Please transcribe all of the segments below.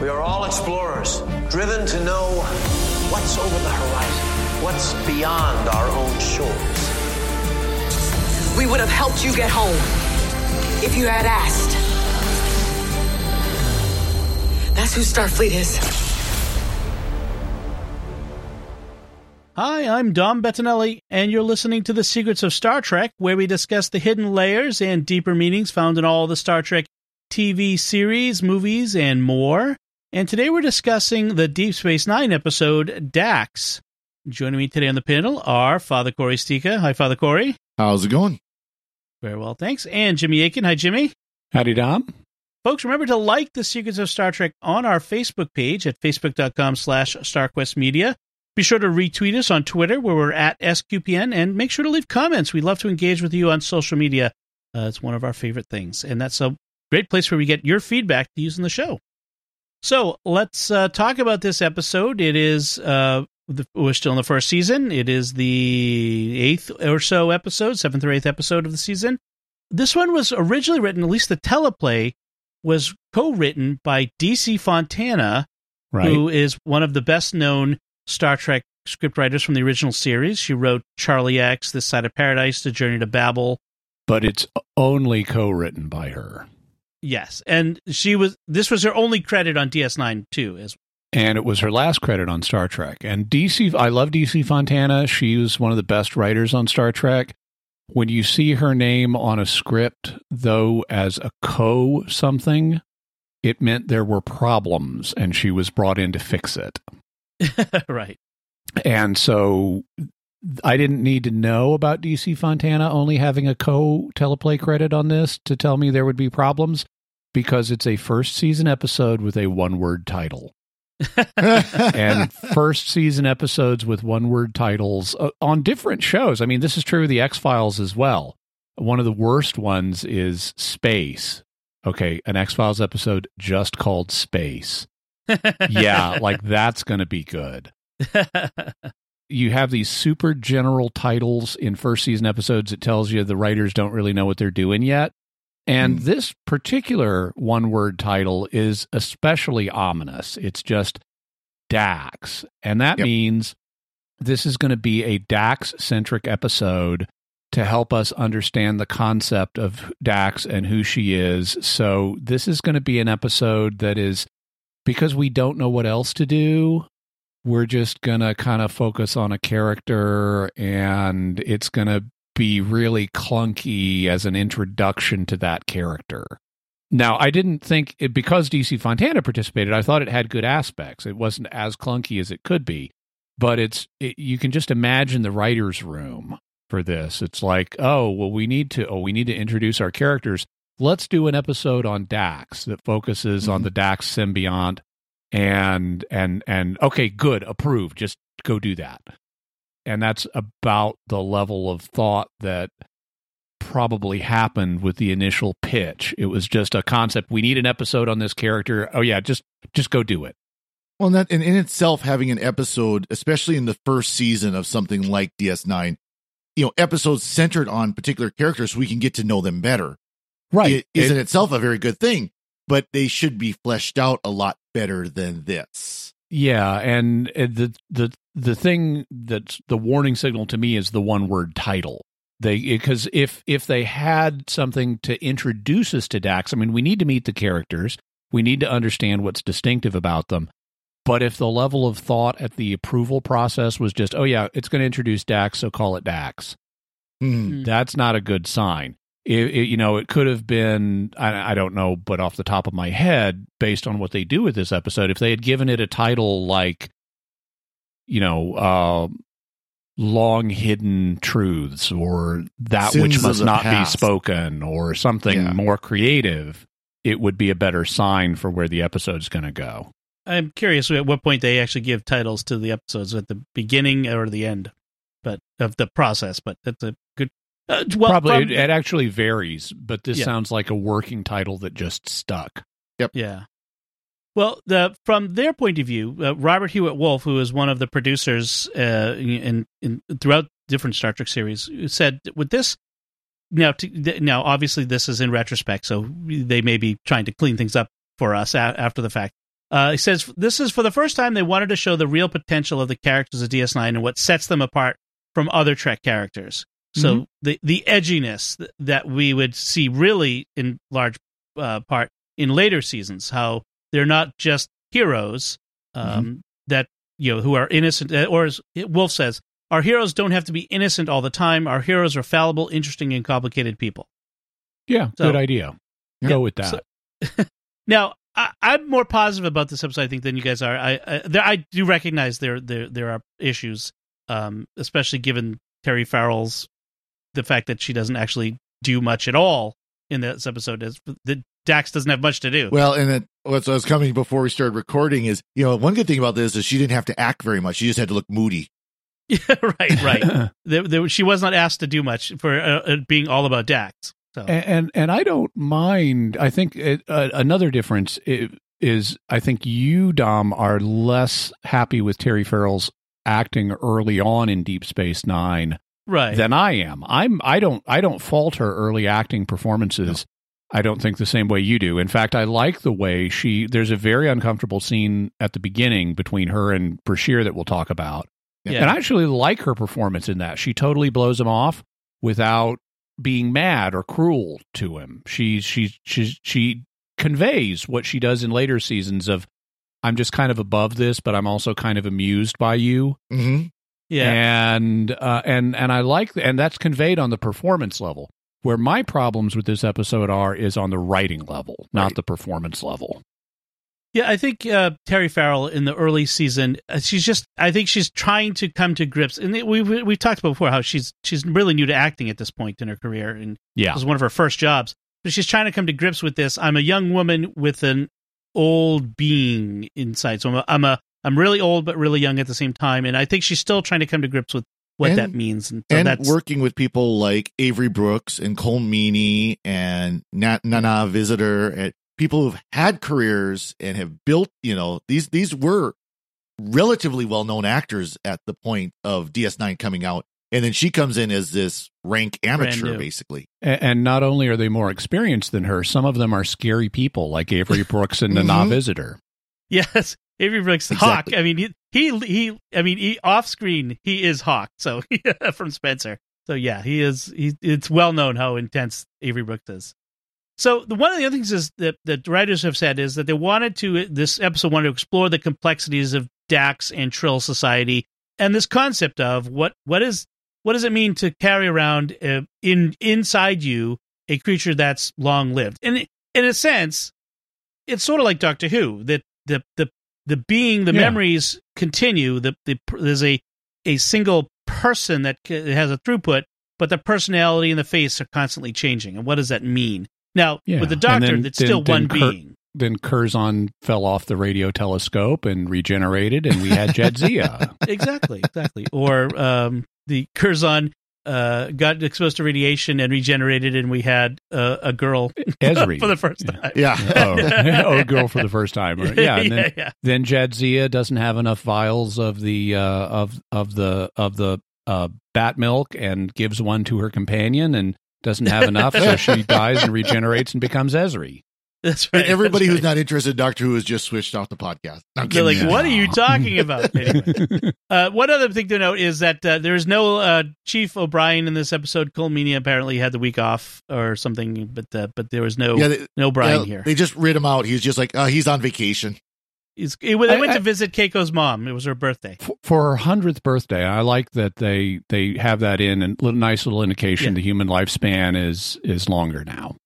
We are all explorers, driven to know what's over the horizon, what's beyond our own shores. We would have helped you get home if you had asked. That's who Starfleet is. Hi, I'm Dom Bettinelli, and you're listening to The Secrets of Star Trek, where we discuss the hidden layers and deeper meanings found in all the Star Trek TV series, movies, and more. And today we're discussing the Deep Space Nine episode, Dax. Joining me today on the panel are Father Cory Sticha. Hi, Father Cory. How's it going? Very well, thanks. And Jimmy Akin. Hi, Jimmy. Howdy, Dom. Folks, remember to like The Secrets of Star Trek on our Facebook page at facebook.com slash starquestmedia. Be sure to retweet us on Twitter, where we're at SQPN, and make sure to leave comments. We'd love to engage with you on social media. Uh, it's one of our favorite things, and that's a great place where we get your feedback to use in the show. So let's uh, talk about this episode. It is uh, the, we're still in the first season. It is the eighth or so episode, seventh or eighth episode of the season. This one was originally written, at least the teleplay was co-written by DC Fontana, Right. who is one of the best known Star Trek scriptwriters from the original series. She wrote Charlie X, This Side of Paradise, The Journey to Babel. but it's only co-written by her. Yes, and she was. This was her only credit on DS9 too. As And it was her last credit on Star Trek. And DC, I love DC Fontana. She was one of the best writers on Star Trek. When you see her name on a script, though, as a co something, it meant there were problems and she was brought in to fix it. right. And so I didn't need to know about DC Fontana only having a co teleplay credit on this to tell me there would be problems because it's a first season episode with a one word title. and first season episodes with one word titles uh, on different shows. I mean, this is true of the X Files as well. One of the worst ones is Space. Okay, an X Files episode just called Space. yeah, like that's going to be good you have these super general titles in first season episodes that tells you the writers don't really know what they're doing yet. And hmm. this particular one word title is especially ominous. It's just Dax. And that Yep. means this is going to be a Dax centric episode to help us understand the concept of Dax and who she is. So this is going to be an episode that is because we don't know what else to do we're just gonna kind of focus on a character and it's gonna be really clunky as an introduction to that character. Now i didn't think it because dc fontana participated i thought it had good aspects. It wasn't as clunky as it could be but it's it, you can just imagine the writers room for this. It's like oh well we need to oh we need to introduce our characters. Let's do an episode on dax that focuses on the mm-hmm. dax symbiont and and and okay good approved just go do that and that's about the level of thought that probably happened with the initial pitch it was just a concept we need an episode on this character oh yeah just just go do it Well, and that and in itself, having an episode, especially in the first season of something like DS9, you know, episodes centered on particular characters, so we can get to know them better. Right, it is in itself a very good thing, but they should be fleshed out a lot better than this. Yeah, and the the the thing that's the warning signal to me is the one word title. They because if if they had something to introduce us to Dax, I mean, we need to meet the characters. We need to understand what's distinctive about them. But if the level of thought at the approval process was just, oh yeah, it's going to introduce Dax, so call it Dax, Hmm. that's not a good sign. It, it- you know, it could have been, I, I don't know, but off the top of my head, based on what they do with this episode, if they had given it a title like, you know, uh, long hidden truths or that Sins which must not past. be spoken or something Yeah. more creative, it would be a better sign for where the episode's going to go. I'm curious at what point they actually give titles to the episodes at the beginning or the end, but of the process. But that's a good. Uh, well, Probably from- it, it actually varies, but this Yeah. sounds like a working title that just stuck. Yep. Yeah. Well, the from their point of view, uh, Robert Hewitt Wolfe, who is one of the producers uh, in, in throughout different Star Trek series, said with this now to, th- now obviously this is in retrospect, so they may be trying to clean things up for us a- after the fact. Uh, he says this is for the first time they wanted to show the real potential of the characters of DS9 and what sets them apart from other Trek characters. So the the edginess th- that we would see really in large uh, part in later seasons, how they're not just heroes um, that you know who are innocent, uh, or as Wolfe says, our heroes don't have to be innocent all the time. Our heroes are fallible, interesting, and complicated people. Yeah, So- good idea. Go with that. So- Now, I, I'm more positive about this episode, I think, than you guys are. I I, there, I do recognize there there there are issues, um, especially given Terry Farrell's the fact that she doesn't actually do much at all in this episode. Is that Dax doesn't have much to do. Well, and then what's was coming before we started recording is, you know, one good thing about this is she didn't have to act very much. She just had to look moody. right, right. there, there, she was not asked to do much for uh, uh, being all about Dax. So and, and and I don't mind. I think it, uh, another difference i- is I think you Dom are less happy with Terry Farrell's acting early on in Deep Space Nine right, than I am. I'm I don't I don't fault her early acting performances. I don't think the same way you do. In fact, I like the way she there's a very uncomfortable scene at the beginning between her and Bashir that we'll talk about. yeah, And I actually like her performance in that. She totally blows him off without being mad or cruel to him. She she she she conveys what she does in later seasons of I'm just kind of above this, but I'm also kind of amused by you. Mm-hmm. yeah, And uh, and and I like and that's conveyed on the performance level. Where my problems with this episode are is on the writing level, not Right. the performance level. Yeah, I think uh, Terry Farrell in the early season, uh, she's just. I think she's trying to come to grips, and we we we've talked about before how she's she's really new to acting at this point in her career, and Yeah. it was one of her first jobs. But she's trying to come to grips with this. I'm a young woman with an old being inside, so I'm a, I'm a I'm really old but really young at the same time, and I think she's still trying to come to grips with what And- that means. And, so and that's working with people like Avery Brooks and Colm Meaney and Nat, Nana Visitor and people who've had careers and have built, you know, these these were relatively well known actors at the point of DS9 coming out. And then she comes in as this rank amateur, basically. A- And not only are they more experienced than her, some of them are scary people like Avery Brooks and Nana Mhm. Visitor. Yes, Avery Brooks Exactly. Hawk. I mean, he he he. I mean, he, off screen he is Hawk. So from Spenser. So yeah, he is. He it's well known how intense Avery Brooks is. So the one of the other things is that that writers have said is that they wanted to this episode wanted to explore the complexities of Dax and Trill society and this concept of what what is what does it mean to carry around uh, in inside you a creature that's long lived. And in a sense, it's sort of like Doctor Who that the the the being the Yeah. memories continue. The, the there's a a single person that has a throughput, but the personality and the face are constantly changing. And what does that mean? Now Yeah. with the Doctor, then- it's then- still then one Kurt- being. Then Curzon fell off the radio telescope and regenerated, and we had Jadzia. exactly, exactly. Or um, the Curzon uh, got exposed to radiation and regenerated, and we had uh, a girl Ezri. for the first time. Yeah. oh, oh, girl for the first time. Or- Yeah, and yeah, then, yeah. then Jadzia doesn't have enough vials of the uh, of of the of the uh, bat milk and gives one to her companion and doesn't have enough, so she dies and regenerates and becomes Ezri. That's right. And everybody that's who's not interested in Doctor Who has just switched off the podcast. I'm They're like, kidding. what are you talking about? Anyway. Uh, one other thing to note is that uh, there is no uh, Chief O'Brien in this episode. Colm Meaney apparently had the week off or something, but uh, but there was no Yeah, they, no Brian yeah, here. They just rid him out. He's just like, uh, he's on vacation. He's, he, they I- went I- to visit Keiko's mom. It was her birthday. For- for her hundredth birthday, I like that they they have that in and little nice little indication Yeah. the human lifespan is is longer now.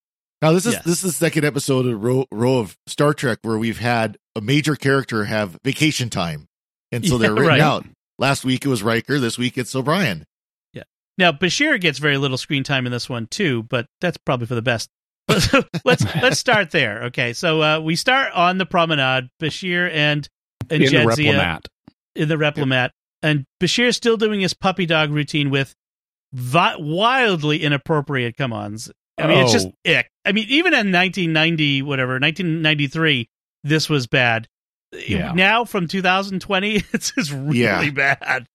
Now this is Yes. this is the second episode of row, row of Star Trek where we've had a major character have vacation time, and so they're written right. out. Last week it was Riker. This week it's O'Brien. Yeah. Now Bashir gets very little screen time in this one too, but that's probably for the best. let's let's start there. Okay, so uh, we start on the promenade. Bashir and and in the Jadzia Replimat. in the replimat, and Bashir is still doing his puppy dog routine with vi- wildly inappropriate come-ons. I mean, it's just Oh. ick. I mean, even in 1990, whatever, 1993, this was bad. Yeah. Now from 2020, it's just really Yeah. bad.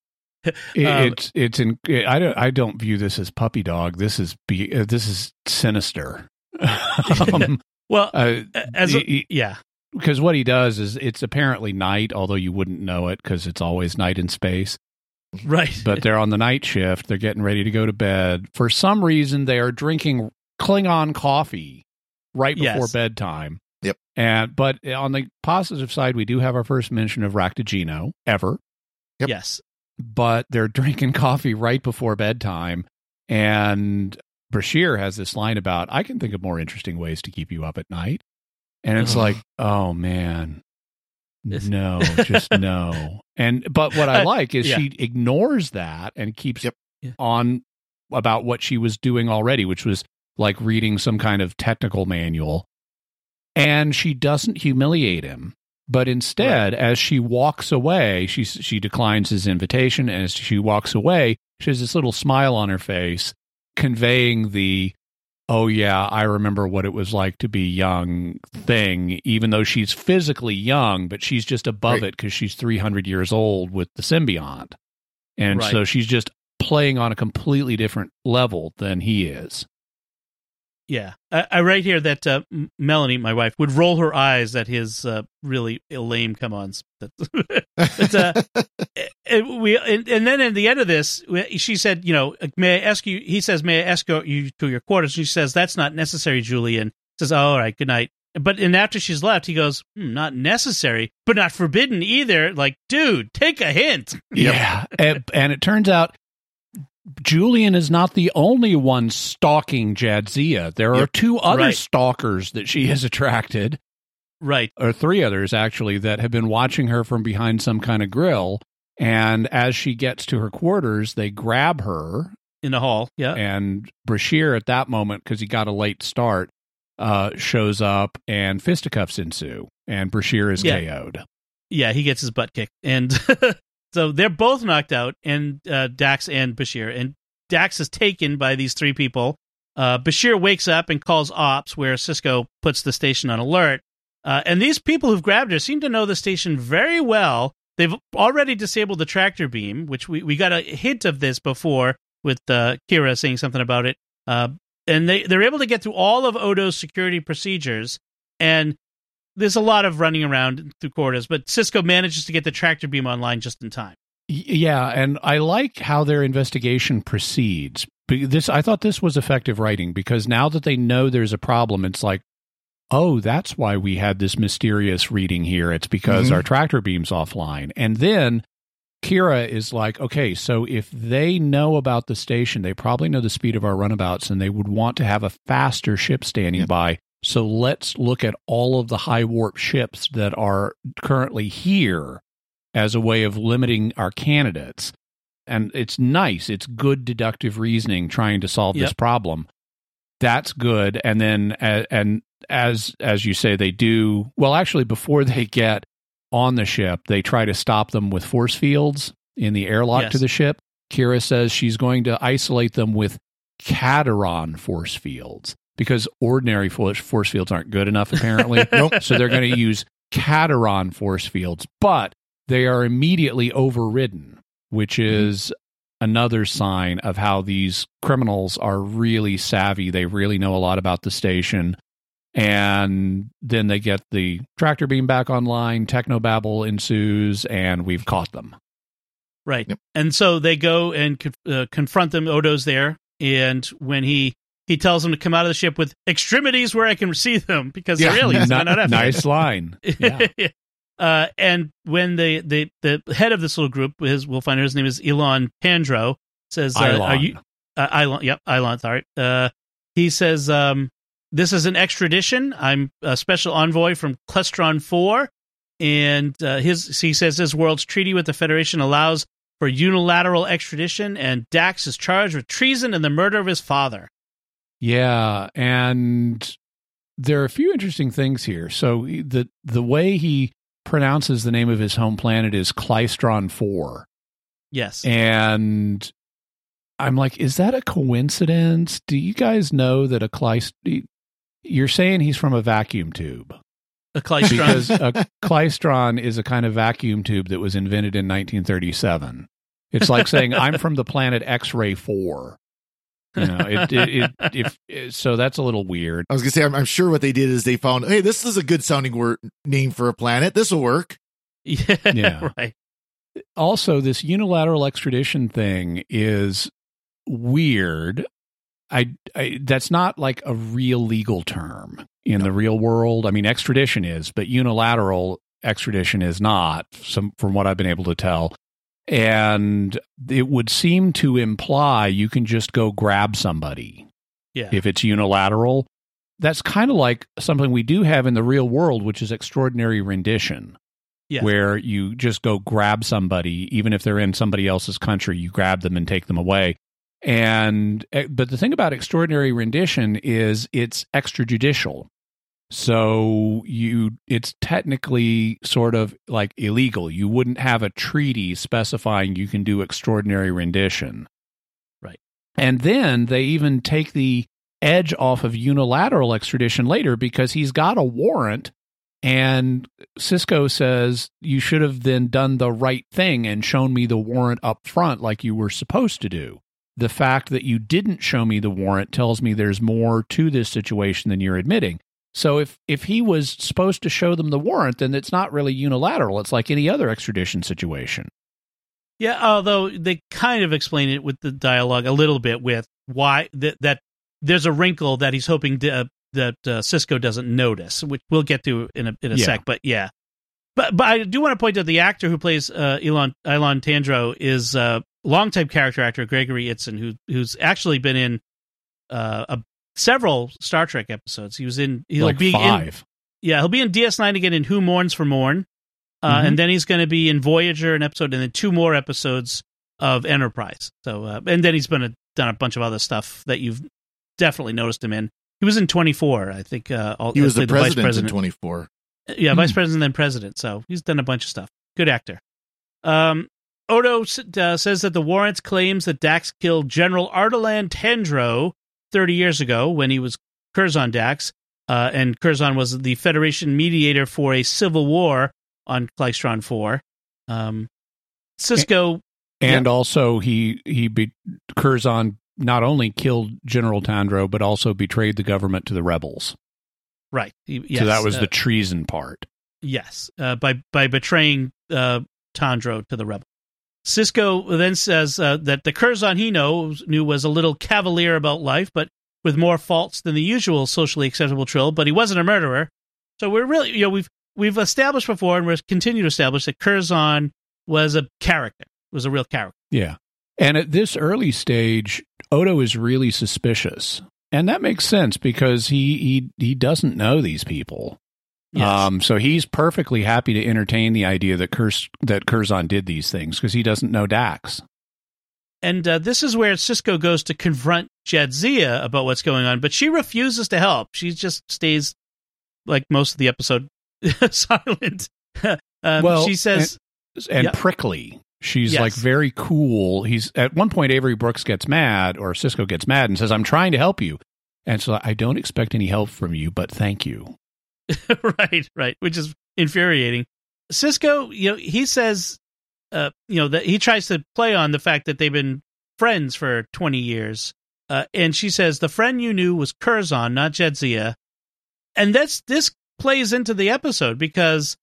It- Um, it's it's in, I don't I don't view this as puppy dog. This is be uh, this is sinister. um, Well, uh, as a, y- yeah, because what he does is it's apparently night, although you wouldn't know it because it's always night in space. right. But they're on the night shift. They're getting ready to go to bed. For some reason, they are drinking Klingon coffee right before Yes. bedtime. Yep. And but on the positive side, we do have our first mention of raktajino ever. Yep. yes, but they're drinking coffee right before bedtime. And Bashir has this line about, I can think of more interesting ways to keep you up at night. And it's like, oh man, no, just no. And, but what I Uh, like is yeah. she ignores that and keeps Yep. On about what she was doing already, which was like reading some kind of technical manual. And she doesn't humiliate him. But instead, as she walks away, she she declines his invitation. And as she walks away, she has this little smile on her face, conveying the "Oh yeah, I remember what it was like to be young" thing. Even though she's physically young, but she's just above Right. it because she's three hundred years old with the symbiont, and Right. so she's just playing on a completely different level than he is. Yeah. I, I write here that uh, Melanie, my wife, would roll her eyes at his uh, really lame come-ons. But, uh, and we and, and then at the end of this, she said, "You know, may I ask you?" He says, "May I escort you to your quarters?" She says, "That's not necessary." Julian says, oh, "All right, good night." But and after she's left, he goes, hmm, "Not necessary, but not forbidden either." Like, dude, take a hint. Yeah. and, and it turns out Julian is not the only one stalking Jadzia. There are Yep. two other Right. stalkers that she has attracted, Right. or three others actually, that have been watching her from behind some kind of grill. And as she gets to her quarters, they grab her. In the hall. Yeah. And Bashir, at that moment, because he got a late start, uh, shows up and fisticuffs ensue. And Bashir is Yeah. KO'd. yeah, he gets his butt kicked, and so they're both knocked out, and uh, Dax and Bashir, and Dax is taken by these three people. Uh, Bashir wakes up and calls ops, where Sisko puts the station on alert. Uh, and these people who've grabbed her seem to know the station very well. They've already disabled the tractor beam, which we, we got a hint of this before with uh, Kira saying something about it. Uh, and they, they're able to get through all of Odo's security procedures. And there's a lot of running around through corridors, but Sisko manages to get the tractor beam online just in time. Yeah, and I like how their investigation proceeds. This I thought this was effective writing because now that they know there's a problem, it's like, oh, that's why we had this mysterious reading here. It's because Mhm. our tractor beam's offline. And then Kira is like, okay, so if they know about the station, they probably know the speed of our runabouts and they would want to have a faster ship standing Yep. by. So let's look at all of the high warp ships that are currently here as a way of limiting our candidates. And it's nice. It's good deductive reasoning trying to solve this problem. That's good. And then, and as as you say, they do well. Actually, before they get on the ship, they try to stop them with force fields in the airlock to the ship. Kira says she's going to isolate them with Cataron force fields because ordinary force force fields aren't good enough, apparently. Nope. So they're going to use Cataron force fields, but they are immediately overridden, which is another sign of how these criminals are really savvy. They really know a lot about the station. And then they get the tractor beam back online, technobabble ensues, and we've caught them. Right. Yep. And so they go and uh, confront them. Odo's there. And when he he tells them to come out of the ship with extremities where I can see them because Yeah. they're aliens. Ni- they're not nice line. Yeah. uh, and when the, the the head of this little group, his we'll find out his name is Elon Tandro, says, uh, "Are you uh, Ilon? Yep, Elon, Sorry. Uh, he says, um, "This is an extradition. I'm a special envoy from Klestron Four, and uh, his he says this world's treaty with the Federation allows for unilateral extradition, and Dax is charged with treason and the murder of his father. Yeah, and there are a few interesting things here. So the the way he pronounces the name of his home planet is Klystron Four, Yes. and I'm like, is that a coincidence? Do you guys know that a Klyst? You're saying he's from a vacuum tube a Klystron. because a klystron is a kind of vacuum tube that was invented in 1937. It's like saying I'm from the planet X-ray Four. You know, it, it, it, if so, that's a little weird. I was gonna say, I'm, I'm sure what they did is they found, hey, this is a good sounding word name for a planet. This will work. yeah, Yeah. right. Also, this unilateral extradition thing is weird. I, I that's not like a real legal term in the real world. I mean, extradition is, but unilateral extradition is not. Some from what I've been able to tell, and it would seem to imply you can just go grab somebody Yeah. if it's unilateral. That's kind of like something we do have in the real world, which is extraordinary rendition, Yeah. where you just go grab somebody, even if they're in somebody else's country, you grab them and take them away. And eh, but the thing about extraordinary rendition is it's extrajudicial. So you it's technically sort of like illegal. You wouldn't have a treaty specifying you can do extraordinary rendition. Right. And then they even take the edge off of unilateral extradition later because he's got a warrant and Sisko says you should have then done the right thing and shown me the warrant up front like you were supposed to do. The fact that you didn't show me the warrant tells me there's more to this situation than you're admitting. So if if he was supposed to show them the warrant, then it's not really unilateral. It's like any other extradition situation. Yeah, although they kind of explain it with the dialogue a little bit with why that that there's a wrinkle that he's hoping to, uh, that uh, Sisko doesn't notice, which we'll get to in a in a Yeah. sec. But yeah, but but I do want to point out the actor who plays uh, Elon Elon Tandro is a uh, longtime character actor Gregory Itzin, who who's actually been in uh, a, several Star Trek episodes. He was in he'll like be in five. yeah, he'll be in DS9 again in Who Mourns for Morn. Uh, Mhm. And then he's going to be in Voyager, an episode, and then two more episodes of Enterprise. So, uh, and then he's been a, done a bunch of other stuff that you've definitely noticed him in. He was in 24, I think. Uh, all, He was the played vice president, in 24. yeah, vice Hmm. president, then president. So he's done a bunch of stuff. Good actor. Um, Odo uh, says that the warrants claims that Dax killed General Ardalan Tandro 30 years ago when he was Curzon Dax, uh, and Curzon was the Federation mediator for a civil war on Klystron 4. Um, Sisko, And also he he be, Curzon not only killed General Tandro but also betrayed the government to the rebels. right? he- yes, so that was uh, the treason part. Yes, uh, by by betraying uh, Tandro to the rebel. Sisko then says uh, that the Curzon he knows knew was a little cavalier about life, but with more faults than the usual socially acceptable Trill. But he wasn't a murderer. So we're really, you know, we've we've established before, and we're continue to establish that Curzon was a character, was a real character. Yeah. And at this early stage, Odo is really suspicious. And that makes sense because he he he doesn't know these people. Yes. Um, so he's perfectly happy to entertain the idea that Kurs that Curzon did these things because he doesn't know Dax. And uh, this is where Sisko goes to confront Jadzia about what's going on, but she refuses to help. She just stays, like most of the episode, silent. um, Well, she says, and Yeah. prickly. She's Yes. like very cool. He's at one point Avery Brooks gets mad or Sisko gets mad and says, "I'm trying to help you." And so I don't expect any help from you, but thank you. right, right, which is infuriating. Sisko, you know, he says, uh, you know, that he tries to play on the fact that they've been friends for 20 years. Uh, and she says, the friend you knew was Curzon, not Jadzia. And that's, this plays into the episode because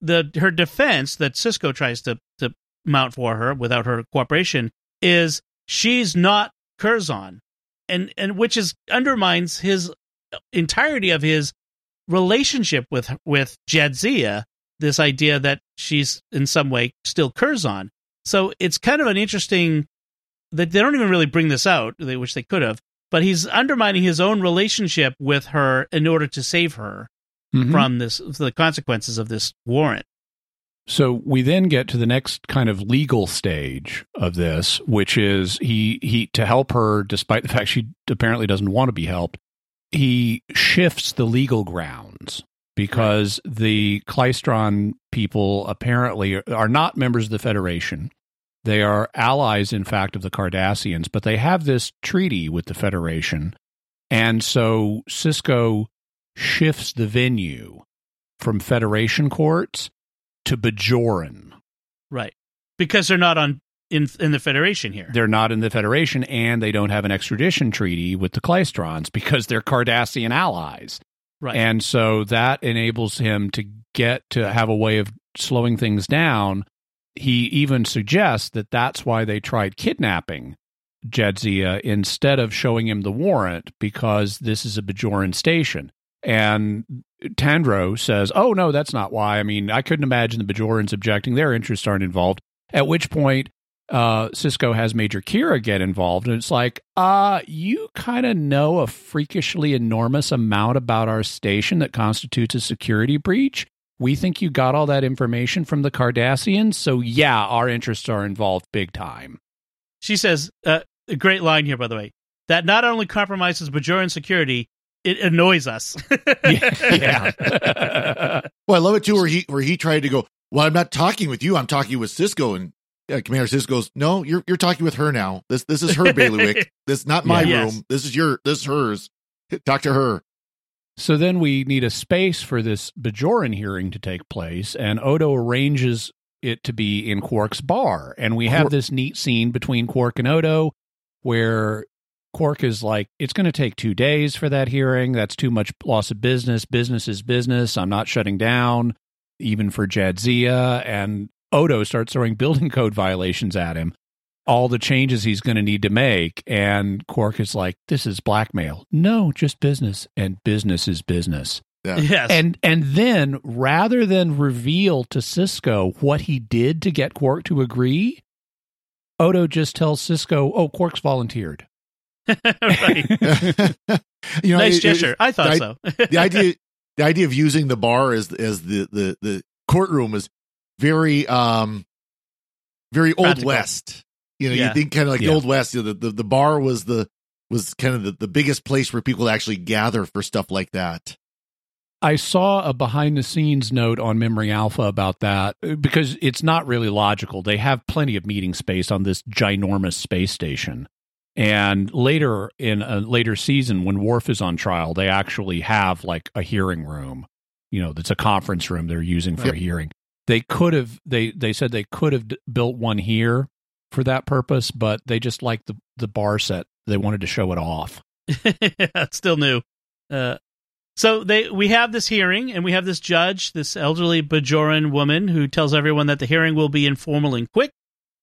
the, her defense that Sisko tries to, to mount for her without her cooperation is she's not Curzon. And, and which is undermines his entirety of his relationship with with Jadzia, this idea that she's in some way still Curzon. So it's kind of an interesting that they don't even really bring this out, they- which they could have. But he's undermining his own relationship with her in order to save her Mhm. from this the consequences of this warrant. So we then get to the next kind of legal stage of this, which is he he to help her, despite the fact she apparently doesn't want to be helped. He shifts the legal grounds because the Klystron people apparently are not members of the Federation. They are allies, in fact, of the Cardassians, but they have this treaty with the Federation. And so Sisko shifts the venue from Federation courts to Bajoran. Right. Because they're not on in in the Federation here. They're not in the Federation and they don't have an extradition treaty with the Klystrons because they're Cardassian allies. Right. And so that enables him to get to have a way of slowing things down. He even suggests that that's why they tried kidnapping Jadzia instead of showing him the warrant because this is a Bajoran station. And Tandro says, Oh, no, that's not why. I mean, I couldn't imagine the Bajorans objecting. Their interests aren't involved. At which point, uh, Sisko has Major Kira get involved. And it's like, uh, you kind of know a freakishly enormous amount about our station that constitutes a security breach. We think you got all that information from the Cardassians. So, yeah, our interests are involved big time. She says, uh, a great line here, by the way, that not only compromises Bajoran security, it annoys us. yeah. Well, I love it too, where he where he tried to go. Well, I'm not talking with you. I'm talking with Sisko, and yeah, Commander Sisko goes, "No, you're you're talking with her now. This this is her bailiwick. This is not my Yeah. room. Yes. This is your this is hers. Talk to her." So then we need a space for this Bajoran hearing to take place, and Odo arranges it to be in Quark's bar. And we have Quark- this neat scene between Quark and Odo where Quark is like, It's going to take two days for that hearing. That's too much loss of business. Business is business. I'm not shutting down, even for Jadzia. And Odo starts throwing building code violations at him. All the changes he's going to need to make. And Quark is like, This is blackmail. No, just business. And business is business. Yeah. yes. And and then rather than reveal to Sisko what he did to get Quark to agree, Odo just tells Sisko, "Oh, Quark's volunteered." right. you know, nice it- it- gesture. I thought the, so. the idea the idea of using the bar as as the the the courtroom is very um very old Practical. west. You know, Yeah. you think kind of like Yeah. the old west. You know, the, the the bar was the was kind of the, the biggest place where people actually gather for stuff like that. I saw a behind the scenes note on Memory Alpha about that uh, because it's not really logical. They have plenty of meeting space on this ginormous space station. And later in a later season, when Worf is on trial, they actually have like a hearing room. You know, that's a conference room they're using for Yep. a hearing. They could have they they said they could have d- built one here for that purpose, but they just liked the the bar set. They wanted to show it off. it's still new. Uh, so they we have this hearing, and we have this judge, this elderly Bajoran woman, who tells everyone that the hearing will be informal and quick.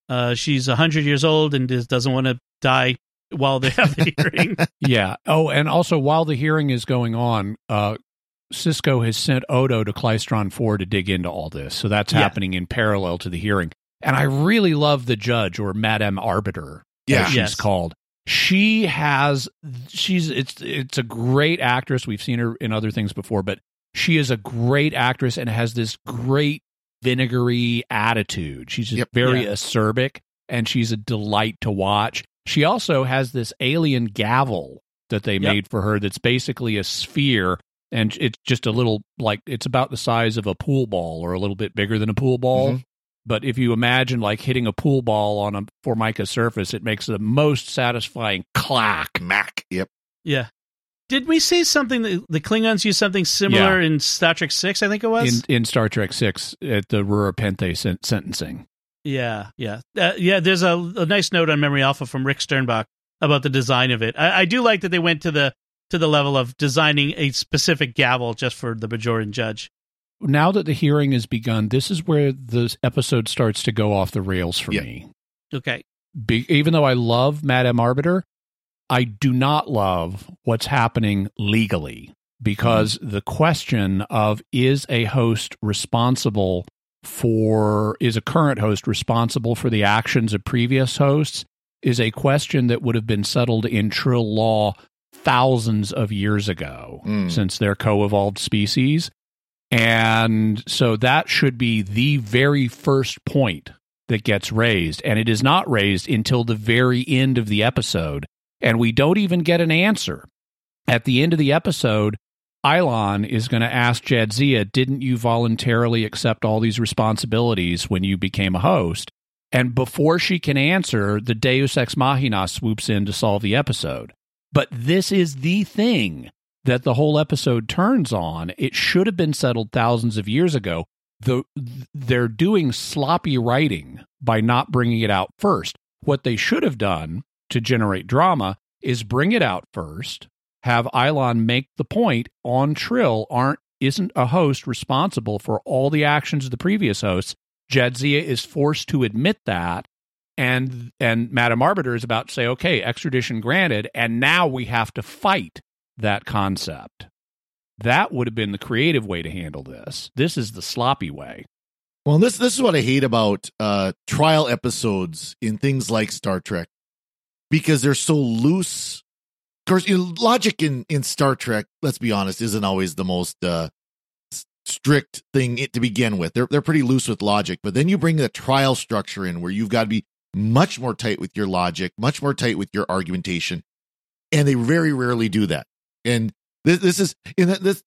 Uh, she's hundred years old and just doesn't want to die while they have the hearing. yeah. Oh, and also while the hearing is going on, uh, Sisko has sent Odo to Klystron 4 to dig into all this. So that's Yeah. happening in parallel to the hearing. And I really love the judge or Madame Arbiter, Yeah. as she's Yes. called. She has she's it's it's a great actress. We've seen her in other things before, but she is a great actress and has this great vinegary attitude. She's just Yep. very Yeah. acerbic and she's a delight to watch. She also has this alien gavel that they Yep. made for her that's basically a sphere and it's just a little like it's about the size of a pool ball or a little bit bigger than a pool ball. Mhm. But if you imagine like hitting a pool ball on a formica surface, it makes the most satisfying clack. Mac. Yep. yeah. Did we see something? That, the Klingons used something similar in Star Trek Six? I think it was. in in Star Trek Six at the Rura Penthe sen- sentencing. Yeah, yeah, uh, yeah. There's a, a nice note on Memory Alpha from Rick Sternbach about the design of it. I, I do like that they went to the to the level of designing a specific gavel just for the Bajoran judge. Now that the hearing has begun, this is where the episode starts to go off the rails for Yeah. me. Okay, Be- even though I love Madame Arbiter, I do not love what's happening legally because mm-hmm. the question of is a host responsible for is a current host responsible for the actions of previous hosts is a question that would have been settled in Trill law thousands of years ago Mm. since they're co-evolved species and so that should be the very first point that gets raised. And it is not raised until the very end of the episode. And we don't even get an answer. At the end of the episode, Ilon is going to ask Jadzia, Didn't you voluntarily accept all these responsibilities when you became a host? And before she can answer, the Deus Ex Machina swoops in to solve the episode. But this is the thing that the whole episode turns on. It should have been settled thousands of years ago. The, they're doing sloppy writing by not bringing it out first. What they should have done to generate drama is bring it out first, have Ilon make the point on Trill aren't isn't a host responsible for all the actions of the previous hosts. Jadzia is forced to admit that, and and Madam Arbiter is about to say, okay, extradition granted, and now we have to fight that concept. That would have been the creative way to handle this. This is the sloppy way. Well, this this is what I hate about uh, trial episodes in things like Star Trek, because they're so loose. Of course, you know, logic in in Star Trek, let's be honest, isn't always the most uh, strict thing to begin with. They're they're pretty loose with logic, but then you bring the trial structure in where you've got to be much more tight with your logic, much more tight with your argumentation, and they very rarely do that. And this this is in this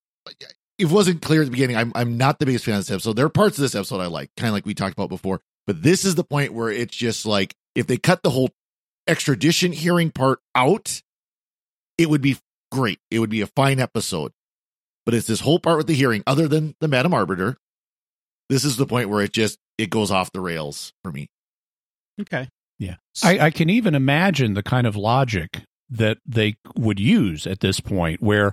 it wasn't clear at the beginning. I'm I'm not the biggest fan of this episode. There are parts of this episode I like, kind of like we talked about before, but this is the point where it's just like if they cut the whole extradition hearing part out, it would be great. It would be a fine episode. But it's this whole part with the hearing, other than the Madam Arbiter. This is the point where it just it goes off the rails for me. Okay. Yeah. I, I can even imagine the kind of logic that they would use at this point where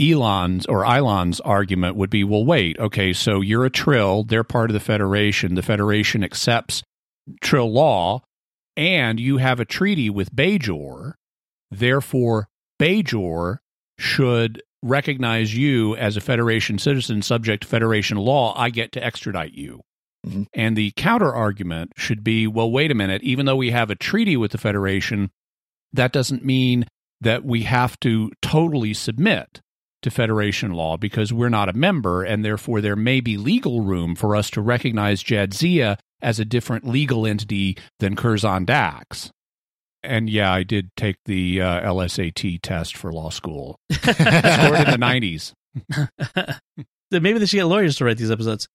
Elon's or Ilon's argument would be, well, wait, okay, so you're a Trill, they're part of the Federation, the Federation accepts Trill law, and you have a treaty with Bajor, therefore Bajor should recognize you as a Federation citizen subject to Federation law, I get to extradite you. Mm-hmm. And the counter argument should be, well, wait a minute, even though we have a treaty with the Federation, that doesn't mean that we have to totally submit to Federation law because we're not a member, and therefore there may be legal room for us to recognize Jadzia as a different legal entity than Curzon Dax. And yeah, I did take the uh, LSAT test for law school. Scored in the 90s. Maybe they should get lawyers to write these episodes.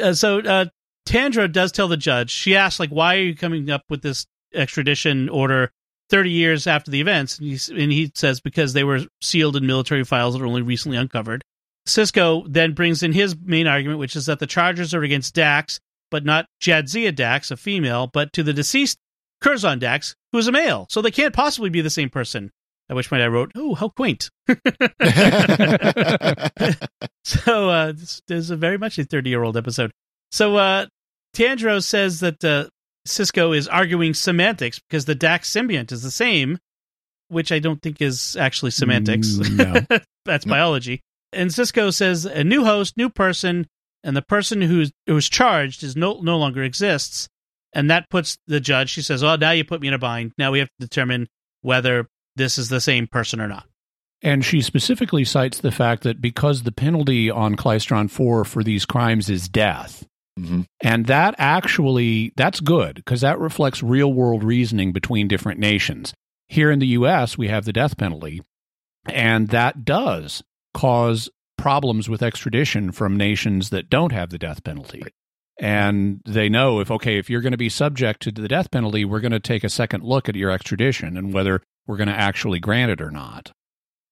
Uh, so uh, Tandro does tell the judge. She asks, like, why are you coming up with this extradition order 30 years after the events? And he, and he says, because they were sealed in military files that were only recently uncovered. Sisko then brings in his main argument, which is that the charges are against Dax, but not Jadzia Dax, a female, but to the deceased Curzon Dax, who is a male. So they can't possibly be the same person. At which point I wrote, "Oh, how quaint!" so uh, is a very much a thirty-year-old episode. So uh, Tandro says that uh, Sisko is arguing semantics because the Dax symbiont is the same, which I don't think is actually semantics. Mm, no. That's biology. And Sisko says a new host, new person, and the person who's who's charged is no no longer exists. And that puts the judge. She says, "Oh, now you put me in a bind. Now we have to determine whether this is the same person or not." And she specifically cites the fact that because the penalty on Klystron 4 for these crimes is death, Mhm. and that actually that's good because that reflects real world reasoning between different nations. Here in the US, we have the death penalty, and that does cause problems with extradition from nations that don't have the death penalty. And they know if okay, if you're going to be subject to the death penalty, we're going to take a second look at your extradition and whether we're going to actually grant it or not.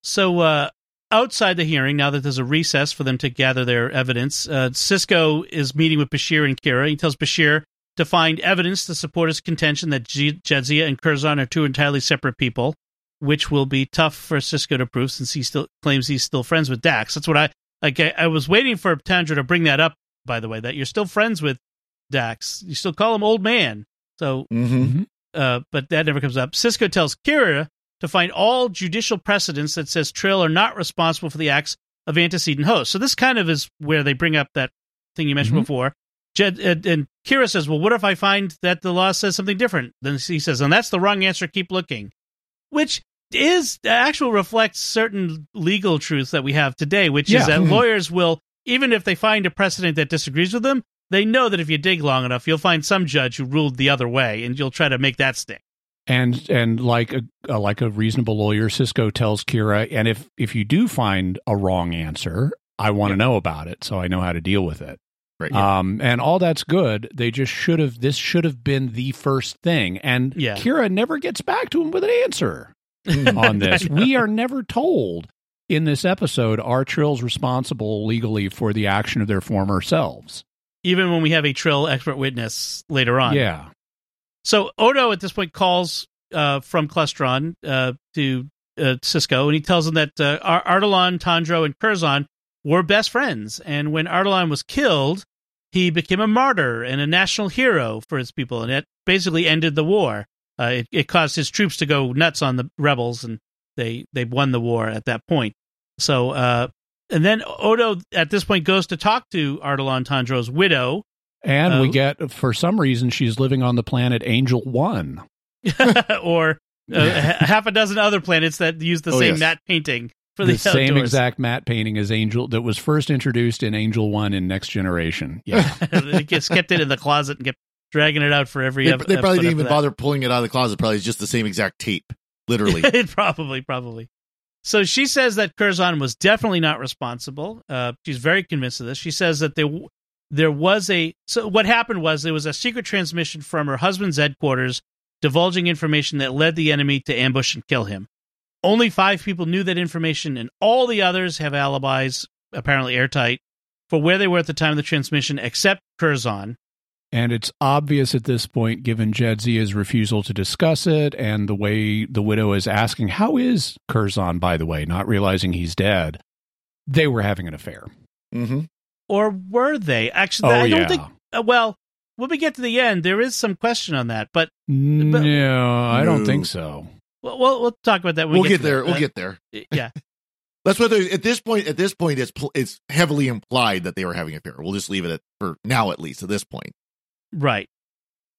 So, uh, outside the hearing, now that there's a recess for them to gather their evidence, uh, Sisko is meeting with Bashir and Kira. He tells Bashir to find evidence to support his contention that G- Jadzia and Curzon are two entirely separate people, which will be tough for Sisko to prove since he still claims he's still friends with Dax. That's what I like. I, I was waiting for Tandro to bring that up. By the way, that you're still friends with Dax. You still call him old man. So Mm-hmm. uh, but that never comes up. Sisko tells Kira to find all judicial precedents that says Trill are not responsible for the acts of antecedent hosts. So this kind of is where they bring up that thing you mentioned Mhm. before. Jed, and, and Kira says, "Well, what if I find that the law says something different?" Then he says, "And that's the wrong answer. Keep looking," which is actual reflects certain legal truths that we have today, which Yeah. is that lawyers will, even if they find a precedent that disagrees with them, they know that if you dig long enough, you'll find some judge who ruled the other way, and you'll try to make that stick. And and like a uh, like a reasonable lawyer, Sisko tells Kira, and if if you do find a wrong answer, I want to know about it so I know how to deal with it. Right. Um, and all that's good. They just should have. This should have been the first thing. And Yeah. Kira never gets back to him with an answer on this. we are never told in this episode are Trills responsible legally for the action of their former selves. Even when we have a Trill expert witness later on. Yeah. So Odo at this point calls uh, from Klystron uh, to uh, Sisko, and he tells him that uh, Tandro, and Curzon were best friends. And when Ardelon was killed, he became a martyr and a national hero for his people, and it basically ended the war. Uh, it, it caused his troops to go nuts on the rebels, and they they won the war at that point. So, uh, and then Odo at this point goes to talk to Ardelon Tandro's widow, And we Uh, get, for some reason, she's living on the planet Angel One. or uh, half a dozen other planets that use the Oh, same yes. matte painting for the the, same exact matte painting as Angel that was first introduced in Angel One in Next Generation. Yeah. they just kept it in the closet and kept dragging it out for every. They, ep- they probably didn't even that. bother pulling it out of the closet. Probably it's just the same exact tape, literally. probably, probably. So she says that Curzon was definitely not responsible. Uh, she's very convinced of this. She says that there w- there was a so what happened was there was a secret transmission from her husband's headquarters divulging information that led the enemy to ambush and kill him. Only five people knew that information, and all the others have alibis, apparently airtight, for where they were at the time of the transmission, except Curzon. And it's obvious at this point, given Jadzia's refusal to discuss it and the way the widow is asking, How is Curzon, by the way, not realizing he's dead? They were having an affair. hmm Or were they? Actually, Oh, I don't yeah. think. Uh, well, when we get to the end, there is some question on that, but No, I don't No. think so. We'll, we'll, we'll talk about that when We'll we get to there. that. We'll Uh, get there. Yeah, That's what they- at this point. At this point, it's pl- it's heavily implied that they were having an affair. We'll just leave it at for now, at least at this point. right.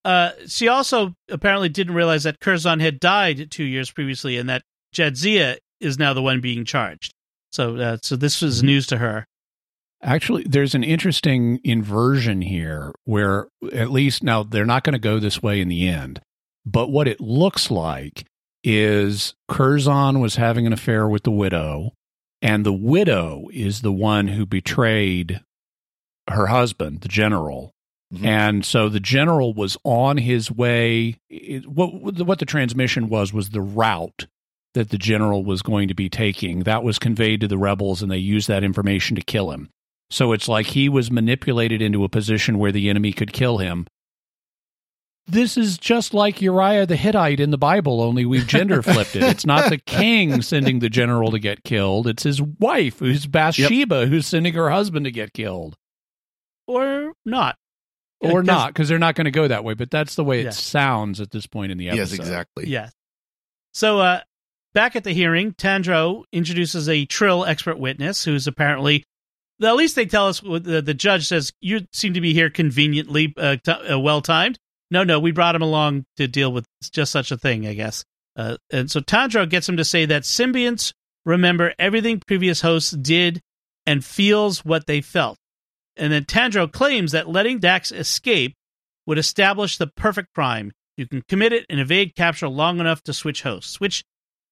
Uh, she also apparently didn't realize that Curzon had died two years previously, and that Jadzia is now the one being charged. So, uh, so this was news to her. Actually, there's an interesting inversion here where, at least now, they're not going to go this way in the end. But what it looks like is Curzon was having an affair with the widow, and the widow is the one who betrayed her husband, the general. Mhm. And so the general was on his way. It, what, what the transmission was was the route that the general was going to be taking. That was conveyed to the rebels, and they used that information to kill him. So it's like he was manipulated into a position where the enemy could kill him. This is just like Uriah the Hittite in the Bible, only we've gender flipped it. It's not the king sending the general to get killed, it's his wife, who's Bathsheba, who's sending her husband to get killed. Or not. Or not, because they're not going to go that way, but that's the way it Yeah. sounds at this point in the episode. Yes, exactly. Yes. So, uh, back at the hearing, Tandro introduces a Trill expert witness who's apparently, at least they tell us, the, the judge says, You seem to be here conveniently, uh, t- uh, well timed. No, no, we brought him along to deal with just such a thing, I guess. Uh, and so Tandro gets him to say that symbionts remember everything previous hosts did and feels what they felt. And then Tandro claims that letting Dax escape would establish the perfect crime. You can commit it and evade capture long enough to switch hosts, which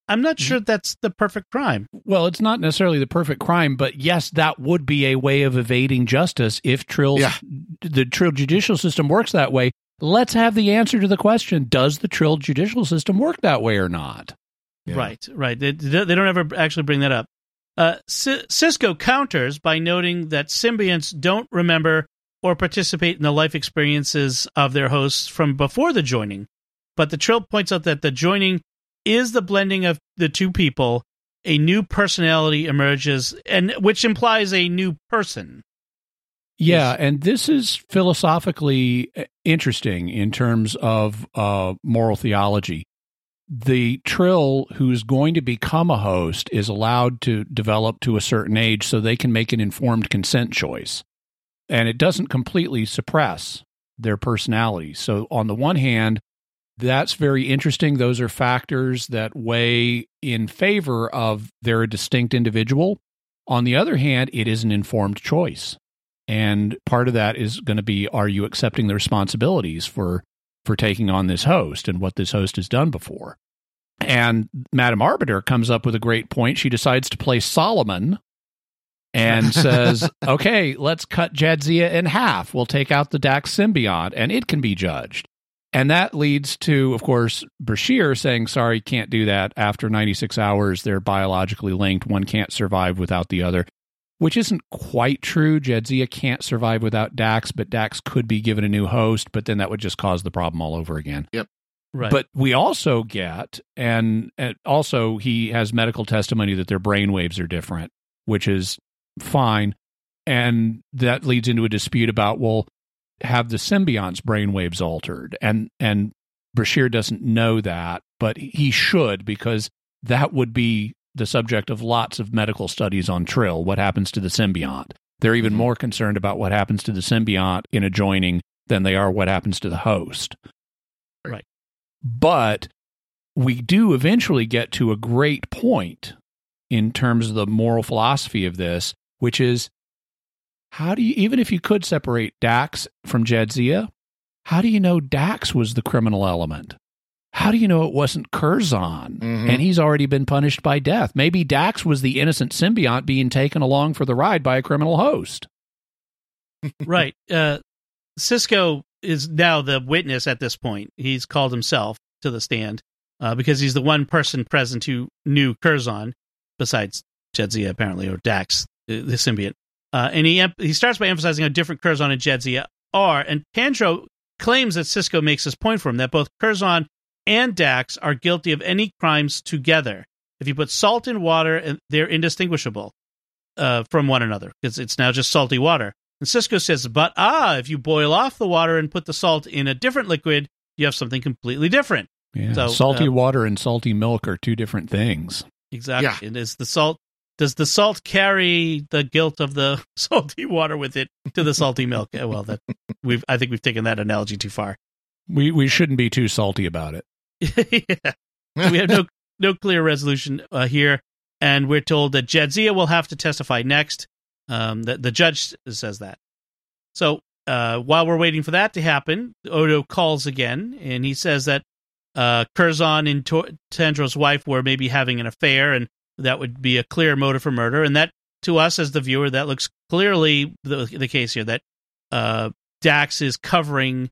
I'm not sure that's the perfect crime. Well, it's not necessarily the perfect crime, but yes, that would be a way of evading justice if Trill's Yeah. the Trill judicial system works that way. Let's have the answer to the question: Does the Trill judicial system work that way or not? Yeah. Right, right. They, they don't ever actually bring that up. Uh, C- Sisko counters by noting that symbionts don't remember or participate in the life experiences of their hosts from before the joining. But the Trill points out that the joining is the blending of the two people. A new personality emerges, and which implies a new person. Yeah, and this is philosophically uh, interesting in terms of uh, moral theology. The Trill who's going to become a host is allowed to develop to a certain age so they can make an informed consent choice. And it doesn't completely suppress their personality. So, on the one hand, that's very interesting. Those are factors that weigh in favor of they're a distinct individual. On the other hand, it is an informed choice. And part of that is going to be are you accepting the responsibilities for for taking on this host and what this host has done before. And Madam Arbiter comes up with a great point. She decides to play Solomon and says, okay, let's cut Jadzia in half. We'll take out the Dax symbiote and it can be judged. And that leads to, of course, Bashir saying, sorry, can't do that. After 96 hours, they're biologically linked. One can't survive without the other, which isn't quite true. Jadzia can't survive without Dax, but Dax could be given a new host, but then that would just cause the problem all over again. Yep. Right. But we also get, and, and also he has medical testimony that their brain waves are different, which is fine. And that leads into a dispute about, well, have the symbiont's brainwaves altered? And and Bashir doesn't know that, but he should because that would be the subject of lots of medical studies on Trill. What happens to the symbiont? They're even mm-hmm. more concerned about what happens to the symbiont in a joining than they are what happens to the host. Right. But we do eventually get to a great point in terms of the moral philosophy of this, which is how do you, even if you could separate Dax from Jadzia, how do you know Dax was the criminal element? How do you know it wasn't Curzon Mhm. and he's already been punished by death? Maybe Dax was the innocent symbiont being taken along for the ride by a criminal host. right. Uh, Sisko is now the witness at this point. He's called himself to the stand uh, because he's the one person present who knew Curzon, besides Jadzia apparently or Dax, uh, the symbiont. Uh, and he em- he starts by emphasizing how different Curzon and Jadzia are. And Tandro claims that Sisko makes this point for him that both Curzon and Dax are guilty of any crimes together. If you put salt in water, they're indistinguishable uh, from one another because it's now just salty water. And Sisko says, but ah, if you boil off the water and put the salt in a different liquid, you have something completely different. Yeah. So, salty uh, water and salty milk are two different things. Exactly. And is the salt does the salt carry the guilt of the salty water with it to the salty milk? Well, that we've I think we've taken that analogy too far. We we shouldn't be too salty about it. yeah. We have no no clear resolution uh, here, and we're told that Jadzia will have to testify next. Um, the, the judge says that. So uh, while we're waiting for that to happen, Odo calls again, and he says that uh, Curzon and Tor- Tandro's wife were maybe having an affair, and that would be a clear motive for murder. And that, to us as the viewer, that looks clearly the, the case here. That uh, Dax is covering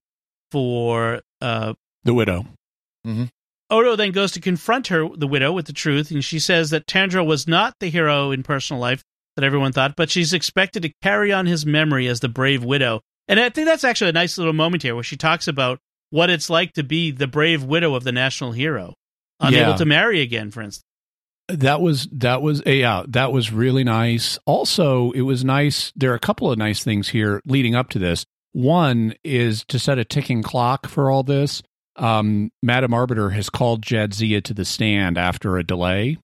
for uh, The widow. Odo then goes to confront her, the widow, with the truth, and she says that Tandro was not the hero in personal life that everyone thought, but she's expected to carry on his memory as the brave widow. And I think that's actually a nice little moment here where she talks about what it's like to be the brave widow of the national hero, unable Yeah. to marry again, for instance. That was that was eh, yeah, that was really nice. Also, it was nice. There are a couple of nice things here leading up to this. One is to set a ticking clock for all this. Um, Madam Arbiter has called Jadzia to the stand after a delay,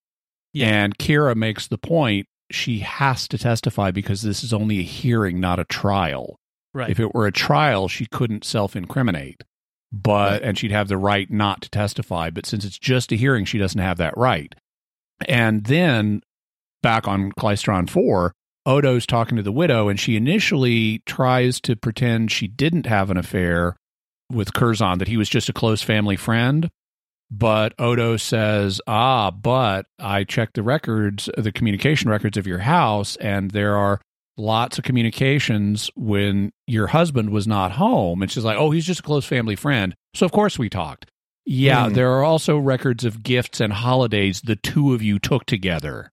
Yeah. and Kira makes the point she has to testify because this is only a hearing, not a trial. Right. If it were a trial, she couldn't self-incriminate, but and she'd have the right not to testify. But since it's just a hearing, she doesn't have that right. And then back on Klystron 4, Odo's talking to the widow, and she initially tries to pretend she didn't have an affair with Curzon, that he was just a close family friend. But Odo says, Ah, but I checked the records, the communication records of your house, and there are lots of communications when your husband was not home. And she's like, Oh, he's just a close family friend. So, of course, we talked. Yeah, Hmm. there are also records of gifts and holidays the two of you took together.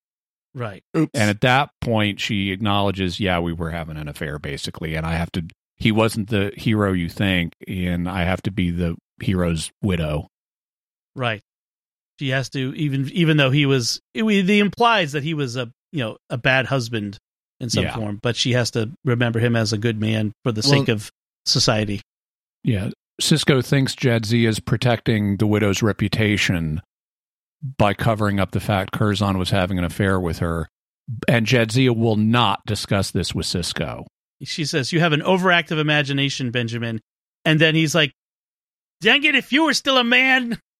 Right. Oops. And at that point, she acknowledges, yeah, we were having an affair, basically. And I have to, he wasn't the hero you think, and I have to be the hero's widow. Right. She has to even even though he was it, it implies that he was a you know a bad husband in some Yeah. form, but she has to remember him as a good man for the Well- sake of society. Yeah. Sisko thinks Jadzia is protecting the widow's reputation by covering up the fact Curzon was having an affair with her. And Jadzia will not discuss this with Sisko. She says, "You have an overactive imagination, Benjamin." And then he's like, "Dang it! If you were still a man."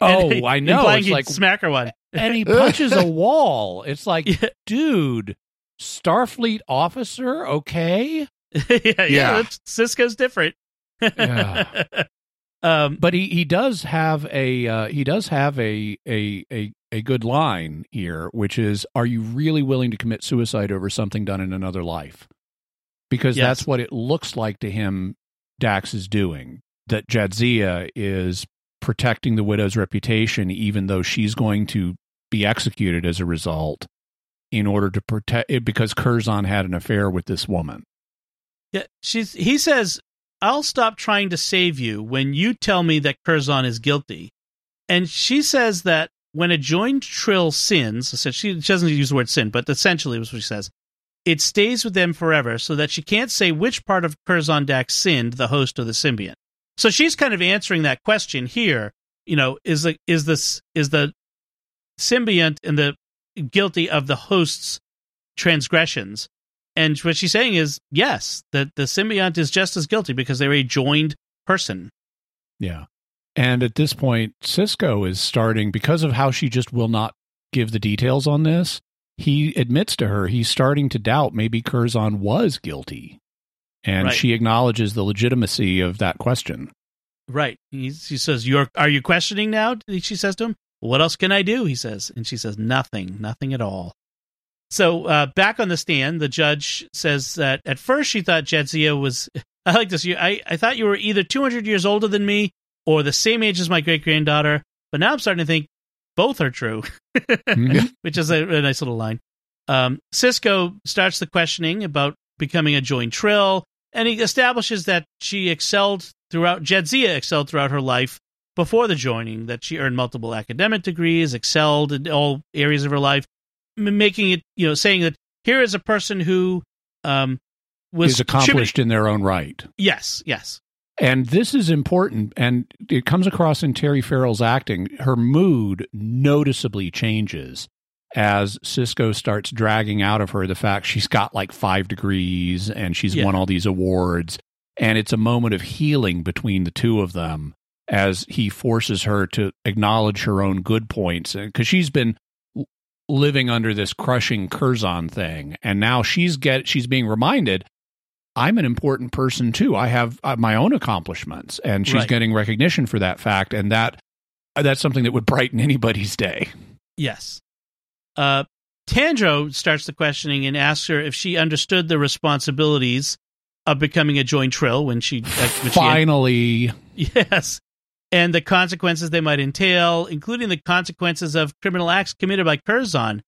Oh, And I know. implying It's he'd like, smack her one. and he punches a wall. It's like, Yeah. dude, Starfleet officer, okay? yeah, yeah. Yeah. Sisko's different. Yeah. Um, But he, he does have a uh, he does have a, a a a good line here, which is, "Are you really willing to commit suicide over something done in another life?" Because Yes. that's what it looks like to him. Dax is doing that. Jadzia is protecting the widow's reputation, even though she's going to be executed as a result, in order to protect it because Curzon had an affair with this woman. Yeah, she's. He says, "I'll stop trying to save you when you tell me that Curzon is guilty." And she says that when a joined trill sins, so she, she doesn't use the word sin, but essentially was what she says. It stays with them forever, so that she can't say which part of Curzon Dax sinned, the host or the symbiont. So she's kind of answering that question here. You know, is the is this is the symbiont and the guilty of the host's transgressions? And what she's saying is yes, that the symbiont is just as guilty because they're a joined person. Yeah. And at this point, Sisko is starting because of how she just will not give the details on this. He admits to her he's starting to doubt maybe Curzon was guilty. And Right. she acknowledges the legitimacy of that question. Right. He, she says, "You're are you questioning now?" She says to him, "What else can I do?" He says, and she says, "Nothing, nothing at all." So uh, back on the stand, the judge says that at first she thought Jadzia was. I like this. You, I I thought you were either 200 years older than me or the same age as my great granddaughter, but now I'm starting to think both are true, Mhm. which is a, a nice little line. Um, Sisko starts the questioning about becoming a joint trill, and he establishes that she excelled throughout. Jadzia excelled throughout her life before the joining. That she earned multiple academic degrees, excelled in all areas of her life, making it you know saying that here is a person who um, was is accomplished in their own right. Yes, yes, And this is important, and it comes across in Terry Farrell's acting. Her mood noticeably changes as Sisko starts dragging out of her the fact she's got like five degrees and she's Yeah. won all these awards. And it's a moment of healing between the two of them as he forces her to acknowledge her own good points. Because she's been living under this crushing Curzon thing, and now she's get she's being reminded I'm an important person too. I have uh, my own accomplishments, and she's Right. getting recognition for that fact, and that that's something that would brighten anybody's day. yes. Uh, Tandro starts the questioning and asks her if she understood the responsibilities of becoming a joint trill when she, uh, when she Finally, Yes. And the consequences they might entail, including the consequences of criminal acts committed by Curzon.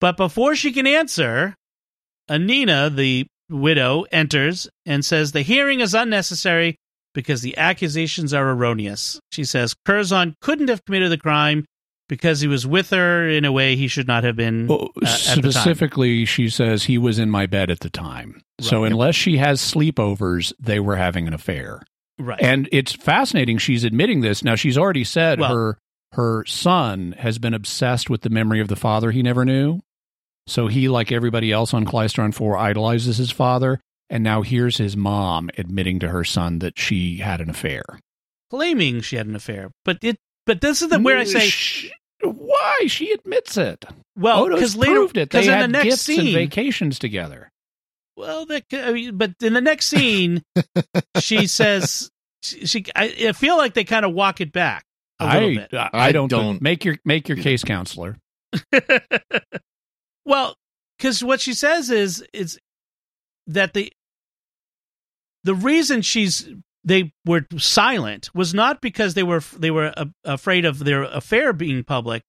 But before she can answer, Enina, the widow, enters and says the hearing is unnecessary because the accusations are erroneous. She says Curzon couldn't have committed the crime because he was with her in a way he should not have been. well, uh, at the time. specifically, she says he was in my bed at the time. So unless she has sleepovers, they were having an affair. Right. And it's fascinating. She's admitting this now. She's already said Well- her her son has been obsessed with the memory of the father he never knew. So he, like everybody else on Klystron Four, idolizes his father. And now here's his mom admitting to her son that she had an affair. claiming she had an affair. But it. But this is the where I say, Sh- why she admits it. well, because later, proved it. They because in had the next gifts and scene, vacations together. Well, that, c- I mean, but in the next scene, she says she. she I, I feel like they kind of walk it back a I, bit. I I don't don't- make your make your case, counselor. well, because what she says is is that the the reason she's they were silent was not because they were they were uh, afraid of their affair being public,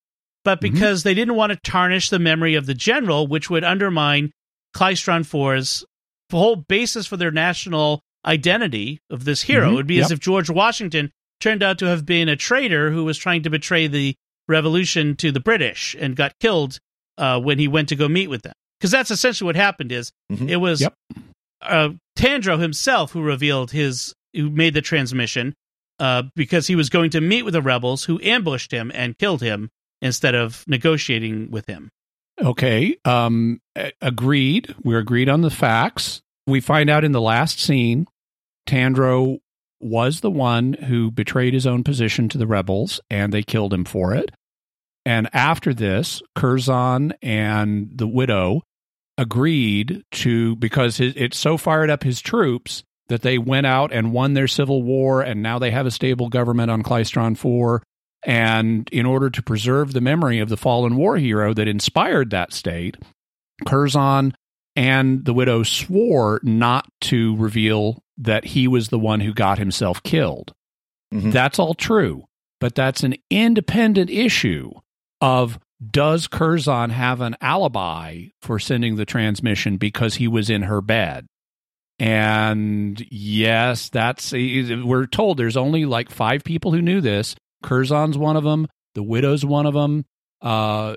but Mhm. because they didn't want to tarnish the memory of the general, which would undermine Klystron 4's whole basis for their national identity of this hero. Mhm. It would be as if George Washington turned out to have been a traitor who was trying to betray the revolution to the British and got killed uh, when he went to go meet with them. Because that's essentially what happened. Is Mhm. it was Yep. uh, Tandro himself who revealed his who made the transmission uh, because he was going to meet with the rebels who ambushed him and killed him instead of negotiating with him. Okay. Um, agreed. We're agreed on the facts. We find out in the last scene, Tandro was the one who betrayed his own position to the rebels, and they killed him for it. And after this, Curzon and the widow agreed to because his, it so fired up his troops that they went out and won their civil war and now they have a stable government on Klystron 4. And in order to preserve the memory of the fallen war hero that inspired that state, Curzon and the widow swore not to reveal that he was the one who got himself killed. Mhm. That's all true, but that's an independent issue of does Curzon have an alibi for sending the transmission because he was in her bed? And yes, that's we're told there's only like five people who knew this. Curzon's one of them. The widow's one of them. Uh,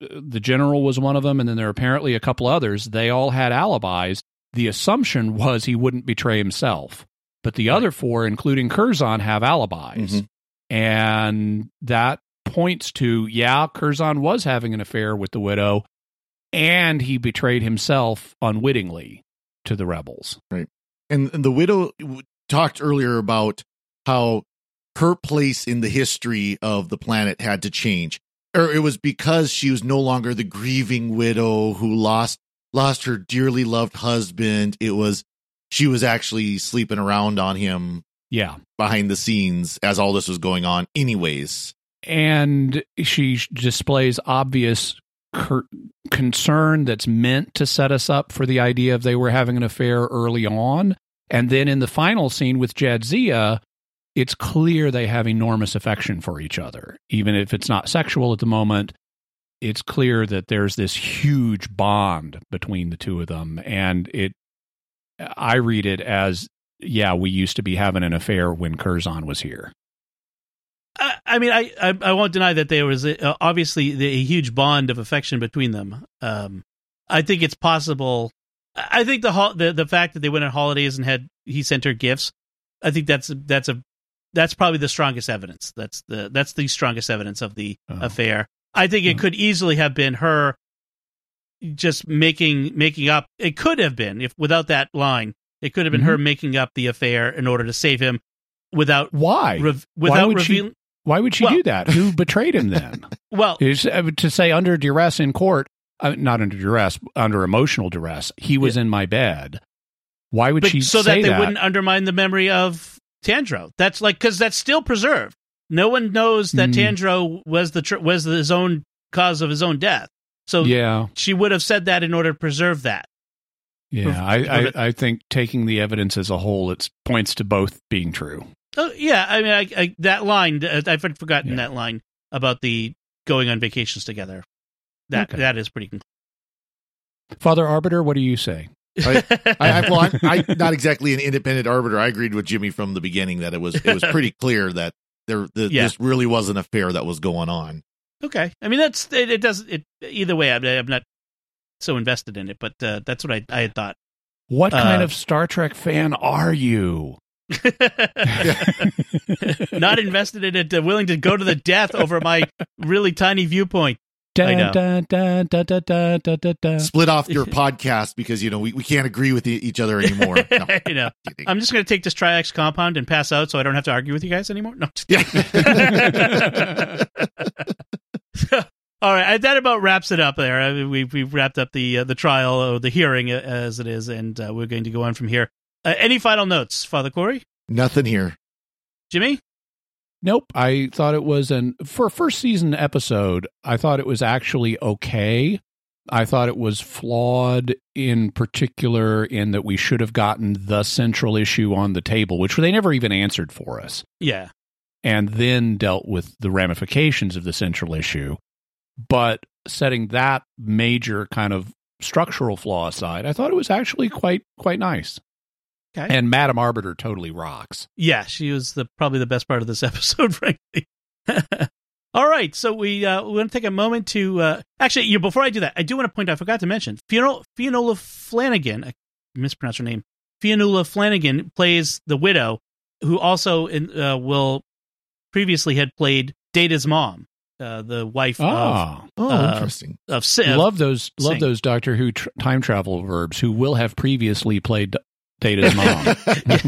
the general was one of them, and then there are apparently a couple others. They all had alibis. The assumption was he wouldn't betray himself, but the other four, including Curzon, have alibis, Mhm. and that points to yeah, Curzon was having an affair with the widow, and he betrayed himself unwittingly to the rebels. and, and the widow talked earlier about how her place in the history of the planet had to change. Or it was because she was no longer the grieving widow who lost lost her dearly loved husband. It was she was actually sleeping around on him Yeah, behind the scenes as all this was going on anyways. And she displays obvious cur- concern that's meant to set us up for the idea of they were having an affair early on. And then in the final scene with jadzia it's clear they have enormous affection for each other even if it's not sexual at the moment it's clear that there's this huge bond between the two of them and it i read it as yeah we used to be having an affair when curzon was here I, I mean, I, I I won't deny that there was a, uh, obviously a huge bond of affection between them. Um, I think it's possible. I think the the the fact that they went on holidays and had he sent her gifts. I think that's that's a that's probably the strongest evidence. That's the that's the strongest evidence of the Oh. affair. I think it Oh. could easily have been her just making making up. It could have been if without that line, it could have been her making up the affair in order to save him without why rev- why without she. Why would she Well- do that? Who betrayed him then? Well, Is uh, to say under duress in court, uh, not under duress, under emotional duress. He was in my bed. Why would but she so that they wouldn't undermine the memory of Tandro. That's like because that's still preserved. No one knows that Mm. Tandro was the tr- was his own cause of his own death. So Yeah, she would have said that in order to preserve that. yeah. I, I, I think taking the evidence as a whole, it points to both being true. Oh yeah, I mean, I, I, that line uh, I've forgotten Yeah. that line about the going on vacations together. That Okay. that is pretty. Con- Father Arbiter, what do you say? I, I, I, well, I'm, I'm not exactly an independent arbiter. I agreed with Jimmy from the beginning that it was it was pretty clear that there the, Yeah. this really was an affair that was going on. okay, I mean that's it. it does it either way. I'm, I'm not so invested in it, but uh, that's what I I had thought. What kind Uh, of Star Trek fan are you? not invested in it, uh, willing to go to the death over my really tiny viewpoint. I know. Dun, dun, dun, dun, dun, dun, dun, dun. Split off your podcast because you know we, we can't agree with e- each other anymore. No. you know, I'm just going to take this Triax compound and pass out, so I don't have to argue with you guys anymore. No, just Yeah. All right, that about wraps it up. There, I mean, we've we've wrapped up the uh, the trial or the hearing uh, as it is, and uh, we're going to go on from here. Uh, any final notes, Father Cory, Nothing here. Jimmy? Nope. I thought it was an for a first season episode, I thought it was actually okay. I thought it was flawed in particular in that we should have gotten the central issue on the table, which they never even answered for us, Yeah, and then dealt with the ramifications of the central issue. But setting that major kind of structural flaw aside, I thought it was actually quite quite nice. Okay. And Madam Arbiter totally rocks. yeah, she was the probably the best part of this episode, frankly. All right, so we uh, we want to take a moment to uh, actually. You, before I do that, I do want to point out. I forgot to mention Fiona, Fionnula Flanagan. I mispronounced her name. Fionnula Flanagan plays the widow, who also in, uh, will previously had played Data's mom, uh, the wife Ah, Oh, Uh, interesting. of of Civ. love those love those Doctor Who tr- time travel verbs who will have previously played D- mom.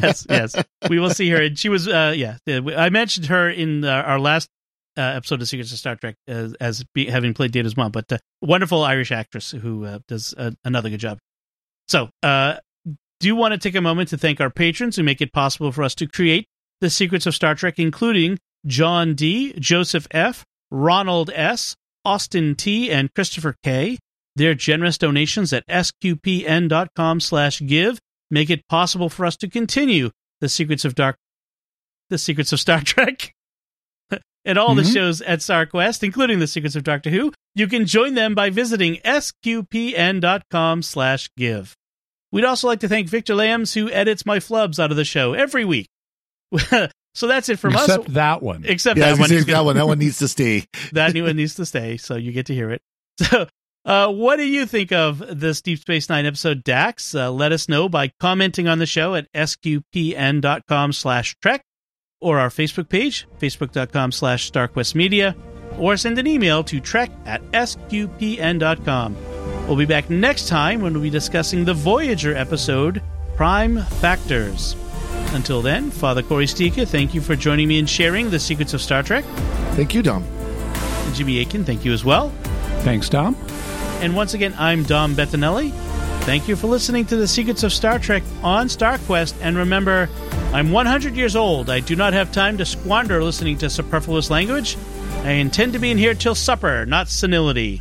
yes, yes. We will see her. And she was, uh, yeah. uh, I mentioned her in uh, our last uh, episode of Secrets of Star Trek as, as be, having played Data's mom, but uh, wonderful Irish actress who uh, does uh, another good job. So, uh, Do want to take a moment to thank our patrons who make it possible for us to create the secrets of Star Trek, including John D., Joseph F., Ronald S., Austin T., and Christopher K. Their generous donations at sqpn.com slash give make it possible for us to continue the secrets of dark the secrets of Star Trek and all the Mhm. shows at StarQuest, including the secrets of Doctor Who. You can join them by visiting sqpn.com slash give. We'd also like to thank Victor Lambs, who edits my flubs out of the show every week. so that's it from Except us. that one. Except Yeah, that one. gonna that one. That one needs to stay. that new one needs to stay, so you get to hear it. So, uh, what do you think of this Deep Space Nine episode, Dax? Uh, let us know by commenting on the show at sqpn.com slash trek or our Facebook page, facebook.com slash starquestmedia, or send an email to trek at sqpn.com. We'll be back next time when we'll be discussing the Voyager episode, Prime Factors. Until then, Father Cory Sticha, thank you for joining me and sharing the secrets of Star Trek. Thank you, Dom. And Jimmy Akin, thank you as well. Thanks, Tom. And once again, I'm Dom Bettinelli. Thank you for listening to the Secrets of Star Trek on StarQuest. And remember, I'm 100 years old. I do not have time to squander listening to superfluous language. I intend to be in here till supper, not senility.